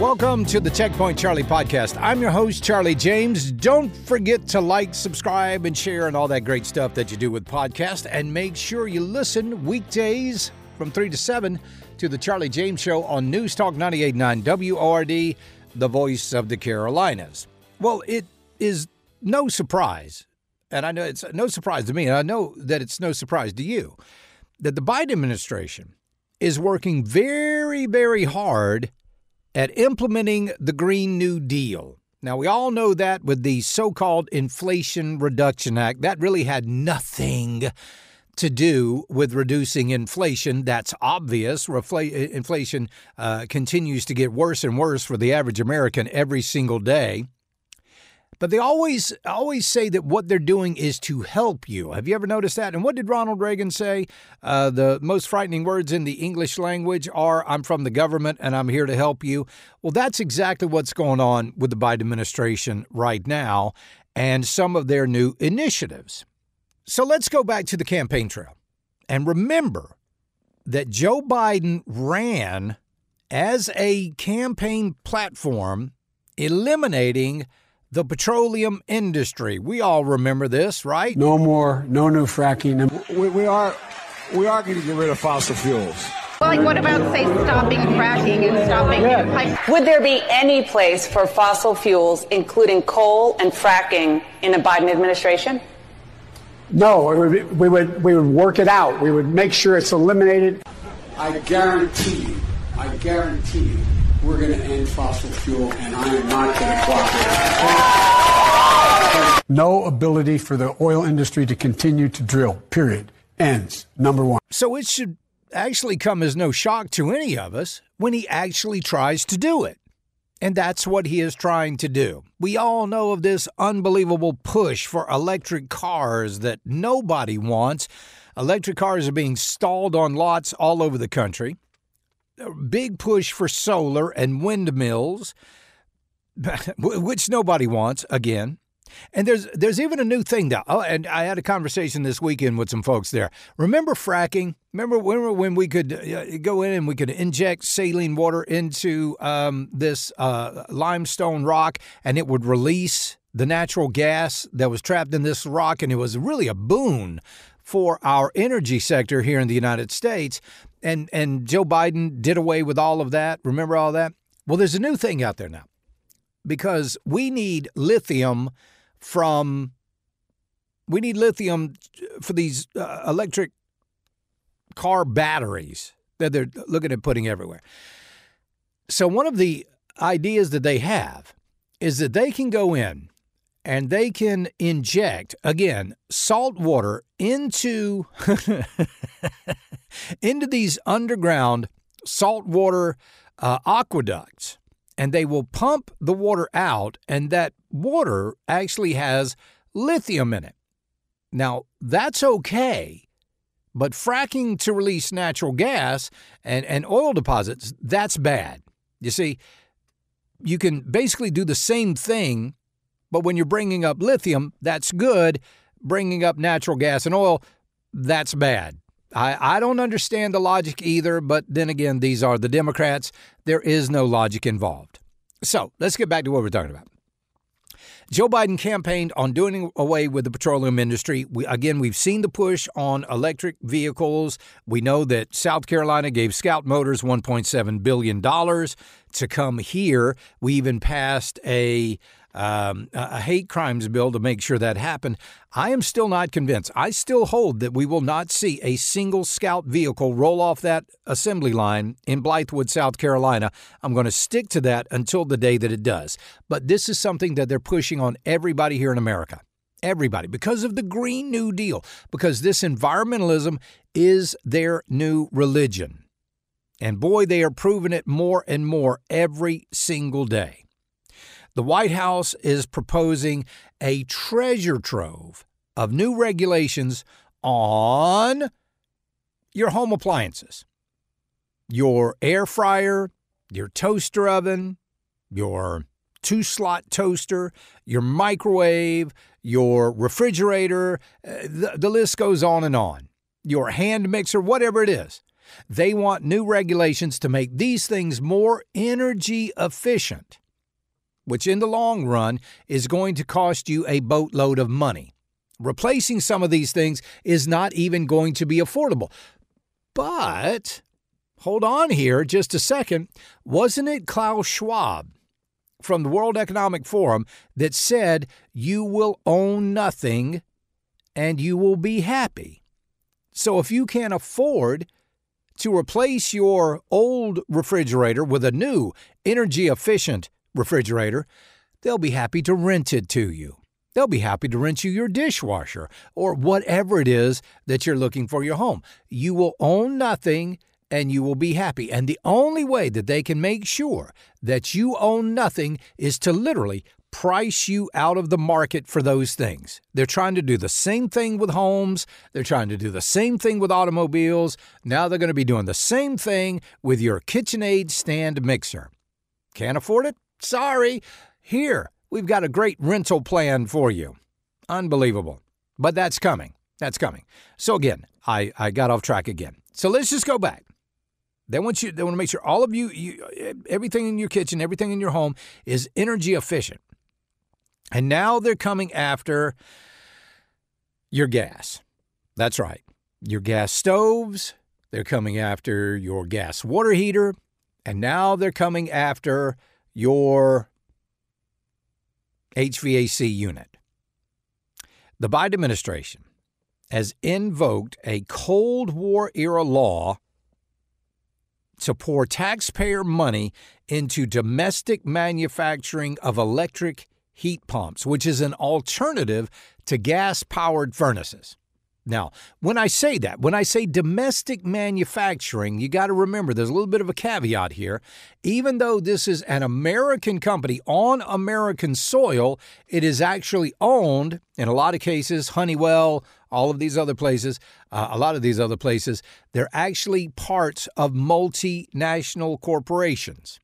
Welcome to the Checkpoint Charlie podcast. I'm your host, Charlie James. Don't forget to like, subscribe, and share, and all that great stuff that you do with podcast. And make sure you listen weekdays from 3 to 7 to the Charlie James Show on News Talk 98.9 WORD, the voice of the Carolinas. Well, it is no surprise, and I know it's no surprise to me, and I know that it's no surprise to you, that the Biden administration is working very, very hard at implementing the Green New Deal. Now, we all know that with the so called Inflation Reduction Act, that really had nothing to do with reducing inflation. That's obvious. Refla- inflation uh, continues to get worse and worse for the average American every single day. But they always always say that what they're doing is to help you. Have you ever noticed that? And what did Ronald Reagan say? Uh, the most frightening words in the English language are "I'm from the government and I'm here to help you." Well, that's exactly what's going on with the Biden administration right now and some of their new initiatives. So let's go back to the campaign trail and remember that Joe Biden ran as a campaign platform eliminating the petroleum industry. We all remember this, right? No more, no new fracking. We, we are, we are going to get rid of fossil fuels. Well, like, what about, say, stopping fracking and stopping yeah. pipe? Would there be any place for fossil fuels, including coal and fracking, in a Biden administration? No, would, we would we would work it out. We would make sure it's eliminated. I guarantee you, I guarantee you, we're going to end fossil fuel, and I am not going to cooperate. No ability for the oil industry to continue to drill, period. Ends. Number one. So it should actually come as no shock to any of us when he actually tries to do it. And that's what he is trying to do. We all know of this unbelievable push for electric cars that nobody wants. Electric cars are being stalled on lots all over the country big push for solar and windmills, which nobody wants again. And there's there's even a new thing now. Oh, and I had a conversation this weekend with some folks there. Remember fracking? Remember, remember when we could uh, go in and we could inject saline water into um, this uh, limestone rock, and it would release the natural gas that was trapped in this rock, and it was really a boon for our energy sector here in the United States and and Joe Biden did away with all of that. Remember all that? Well, there's a new thing out there now because we need lithium from we need lithium for these uh, electric car batteries that they're looking at putting everywhere. So one of the ideas that they have is that they can go in and they can inject again salt water into into these underground saltwater uh, aqueducts and they will pump the water out and that water actually has lithium in it. Now that's okay but fracking to release natural gas and, and oil deposits that's bad. You see you can basically do the same thing but when you're bringing up lithium, that's good. Bringing up natural gas and oil, that's bad. I, I don't understand the logic either, but then again, these are the Democrats. There is no logic involved. So let's get back to what we're talking about. Joe Biden campaigned on doing away with the petroleum industry. We, again, we've seen the push on electric vehicles. We know that South Carolina gave Scout Motors $1.7 billion to come here. We even passed a um, a hate crimes bill to make sure that happened. I am still not convinced. I still hold that we will not see a single scout vehicle roll off that assembly line in Blythewood, South Carolina. I'm going to stick to that until the day that it does. But this is something that they're pushing on everybody here in America. Everybody, because of the Green New Deal, because this environmentalism is their new religion. And boy, they are proving it more and more every single day the White House is proposing a treasure trove of new regulations on your home appliances your air fryer, your toaster oven, your two slot toaster, your microwave, your refrigerator. Uh, the, the list goes on and on. Your hand mixer, whatever it is. They want new regulations to make these things more energy efficient, which in the long run is going to cost you a boatload of money. Replacing some of these things is not even going to be affordable. But hold on here just a second. Wasn't it Klaus Schwab from the World Economic Forum that said you will own nothing and you will be happy? So if you can't afford to replace your old refrigerator with a new energy efficient refrigerator, they'll be happy to rent it to you. They'll be happy to rent you your dishwasher or whatever it is that you're looking for your home. You will own nothing and you will be happy. And the only way that they can make sure that you own nothing is to literally price you out of the market for those things. They're trying to do the same thing with homes, they're trying to do the same thing with automobiles. Now they're going to be doing the same thing with your KitchenAid stand mixer. Can't afford it? Sorry. Here, we've got a great rental plan for you. Unbelievable. But that's coming. That's coming. So again, I, I got off track again. So let's just go back. They want you. They want to make sure all of you, you, everything in your kitchen, everything in your home is energy efficient. And now they're coming after your gas. That's right. Your gas stoves, they're coming after your gas water heater, and now they're coming after your HVAC unit. The Biden administration has invoked a Cold War era law to pour taxpayer money into domestic manufacturing of electric heat pumps, which is an alternative to gas powered furnaces. Now, when I say that, when I say domestic manufacturing, you got to remember there's a little bit of a caveat here. Even though this is an American company on American soil, it is actually owned, in a lot of cases, Honeywell, all of these other places, uh, a lot of these other places, they're actually parts of multinational corporations.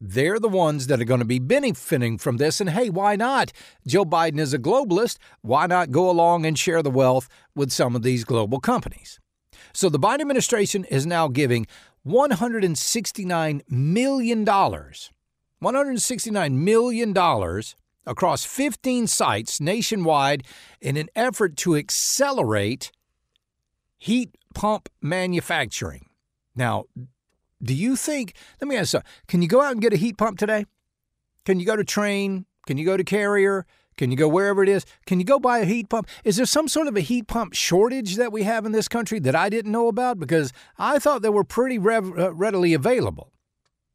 They're the ones that are going to be benefiting from this. And hey, why not? Joe Biden is a globalist. Why not go along and share the wealth with some of these global companies? So the Biden administration is now giving $169 million, $169 million across 15 sites nationwide in an effort to accelerate heat pump manufacturing. Now, do you think, let me ask you, can you go out and get a heat pump today? Can you go to Trane? Can you go to Carrier? Can you go wherever it is? Can you go buy a heat pump? Is there some sort of a heat pump shortage that we have in this country that I didn't know about? Because I thought they were pretty rev- uh, readily available.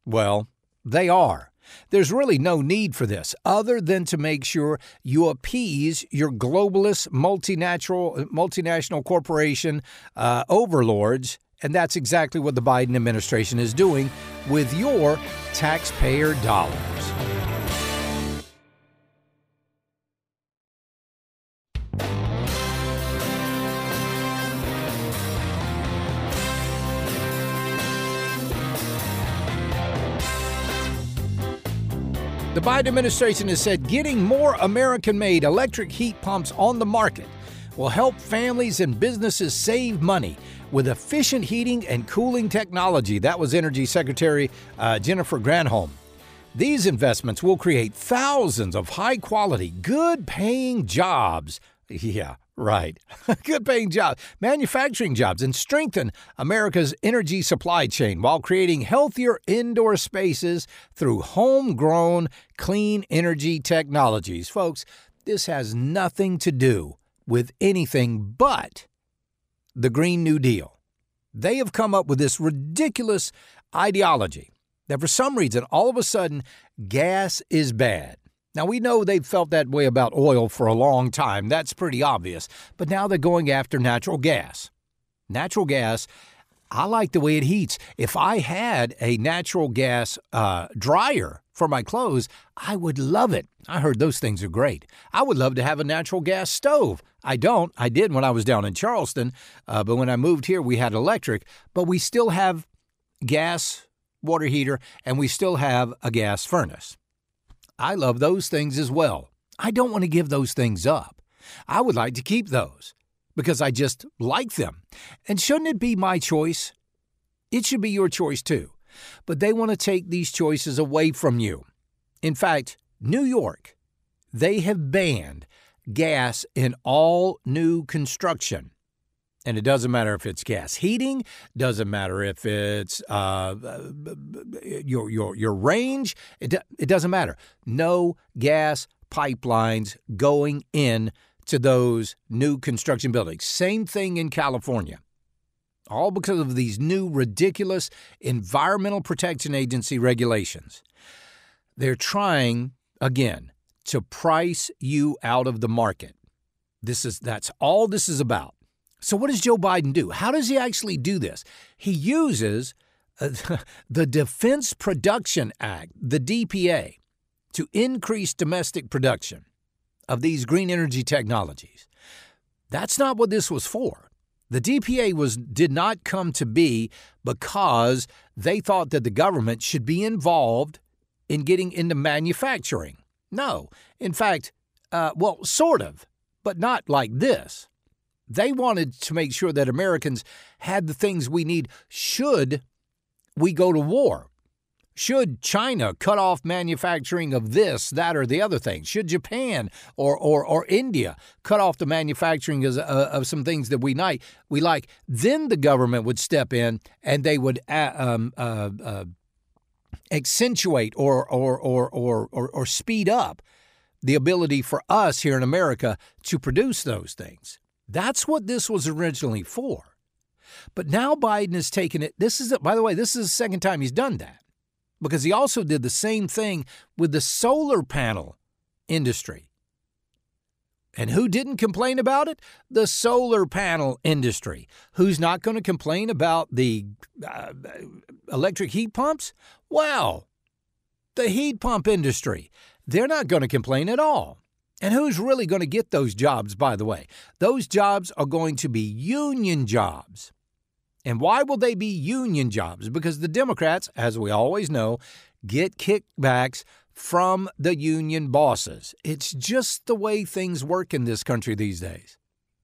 Well, they are. There's really no need for this other than to make sure you appease your globalist multinational, multinational corporation uh, overlords and that's exactly what the Biden administration is doing with your taxpayer dollars. The Biden administration has said getting more American made electric heat pumps on the market will help families and businesses save money with efficient heating and cooling technology. That was Energy Secretary uh, Jennifer Granholm. These investments will create thousands of high quality, good paying jobs. Yeah, right. good paying jobs, manufacturing jobs, and strengthen America's energy supply chain while creating healthier indoor spaces through homegrown clean energy technologies. Folks, this has nothing to do with anything but the Green New Deal. They have come up with this ridiculous ideology that for some reason, all of a sudden, gas is bad. Now, we know they've felt that way about oil for a long time. That's pretty obvious. But now they're going after natural gas. Natural gas, I like the way it heats. If I had a natural gas uh, dryer for my clothes, I would love it. I heard those things are great. I would love to have a natural gas stove. I don't. I did when I was down in Charleston, uh, but when I moved here, we had electric, but we still have gas water heater and we still have a gas furnace. I love those things as well. I don't want to give those things up. I would like to keep those because I just like them. And shouldn't it be my choice It should be your choice too. But they want to take these choices away from you. In fact, New York, they have banned gas in all new construction. And it doesn't matter if it's gas heating, doesn't matter if it's uh, your, your, your range, it, it doesn't matter. No gas pipelines going in to those new construction buildings. Same thing in California. All because of these new ridiculous Environmental Protection Agency regulations. They're trying, again, to price you out of the market. This is that's all this is about. So what does Joe Biden do? How does he actually do this? He uses uh, the Defense Production Act, the DPA, to increase domestic production of these green energy technologies. That's not what this was for. The DPA was did not come to be because they thought that the government should be involved in getting into manufacturing. No, in fact, uh, well, sort of, but not like this. They wanted to make sure that Americans had the things we need should we go to war. Should China cut off manufacturing of this, that, or the other thing? Should Japan or, or, or India cut off the manufacturing of, uh, of some things that we like, we like? Then the government would step in and they would uh, um, uh, uh, accentuate or, or, or, or, or, or speed up the ability for us here in America to produce those things. That's what this was originally for. But now Biden has taken it. This is, by the way, this is the second time he's done that because he also did the same thing with the solar panel industry. And who didn't complain about it? The solar panel industry. Who's not going to complain about the uh, electric heat pumps? Well, the heat pump industry. They're not going to complain at all. And who's really going to get those jobs, by the way? Those jobs are going to be union jobs. And why will they be union jobs? Because the Democrats, as we always know, get kickbacks from the union bosses. It's just the way things work in this country these days.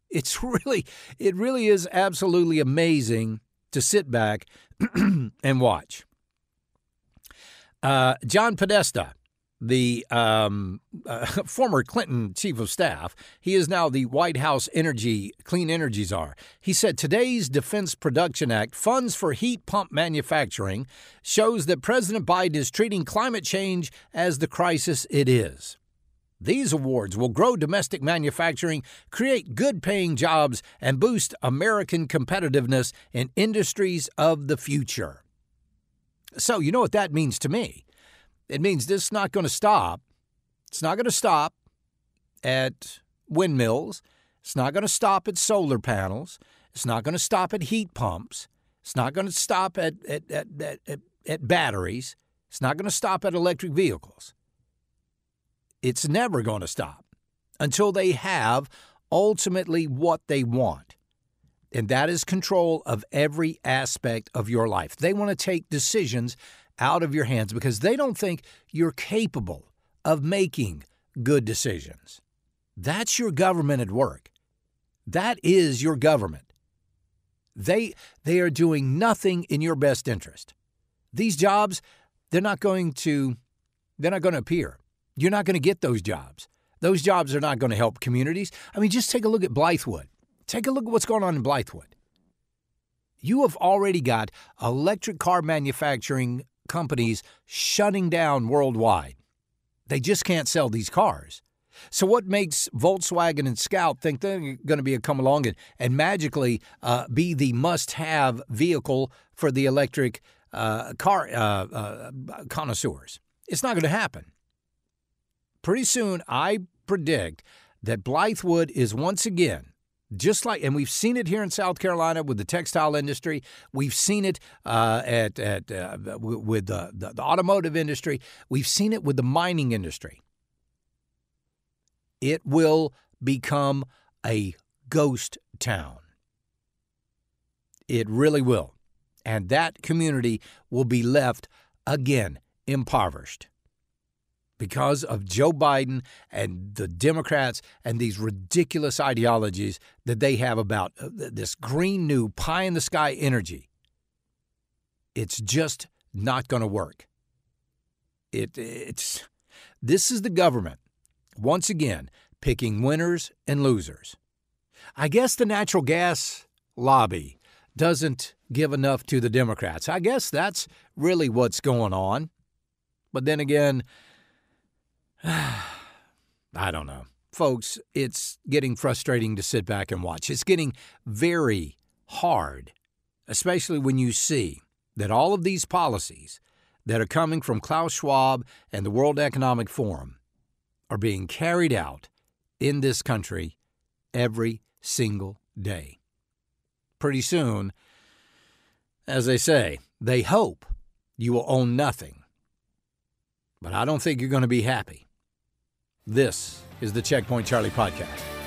It's really, it really is absolutely amazing to sit back and watch. Uh, John Podesta the um, uh, former Clinton chief of staff. He is now the White House energy clean energy czar. He said today's Defense Production Act funds for heat pump manufacturing shows that President Biden is treating climate change as the crisis it is. These awards will grow domestic manufacturing, create good paying jobs, and boost American competitiveness in industries of the future. So, you know what that means to me? It means this is not going to stop. It's not going to stop at windmills. It's not going to stop at solar panels. It's not going to stop at heat pumps. It's not going to stop at, at, at, at, at batteries. It's not going to stop at electric vehicles. It's never going to stop until they have ultimately what they want. And that is control of every aspect of your life. They want to take decisions out of your hands because they don't think you're capable of making good decisions. That's your government at work. That is your government. They they are doing nothing in your best interest. These jobs, they're not going to they're not going to appear. You're not going to get those jobs. Those jobs are not going to help communities. I mean, just take a look at Blythewood. Take a look at what's going on in Blythewood. You have already got electric car manufacturing companies shutting down worldwide. They just can't sell these cars. So, what makes Volkswagen and Scout think they're going to be a come along and, and magically uh, be the must have vehicle for the electric uh, car uh, uh connoisseurs? It's not going to happen. Pretty soon, I predict that Blythewood is once again just like, and we've seen it here in South Carolina with the textile industry. We've seen it uh, at, at uh, with the, the, the automotive industry. We've seen it with the mining industry. It will become a ghost town. It really will. And that community will be left again impoverished because of Joe Biden and the Democrats and these ridiculous ideologies that they have about uh, this green new pie in the sky energy. It's just not going to work. It, it's this is the government once again picking winners and losers. I guess the natural gas lobby doesn't give enough to the Democrats. I guess that's really what's going on. But then again, I don't know. Folks, it's getting frustrating to sit back and watch. It's getting very hard, especially when you see that all of these policies that are coming from Klaus Schwab and the World Economic Forum are being carried out in this country every single day. Pretty soon, as they say, they hope you will own nothing. But I don't think you're going to be happy. This is the Checkpoint Charlie podcast.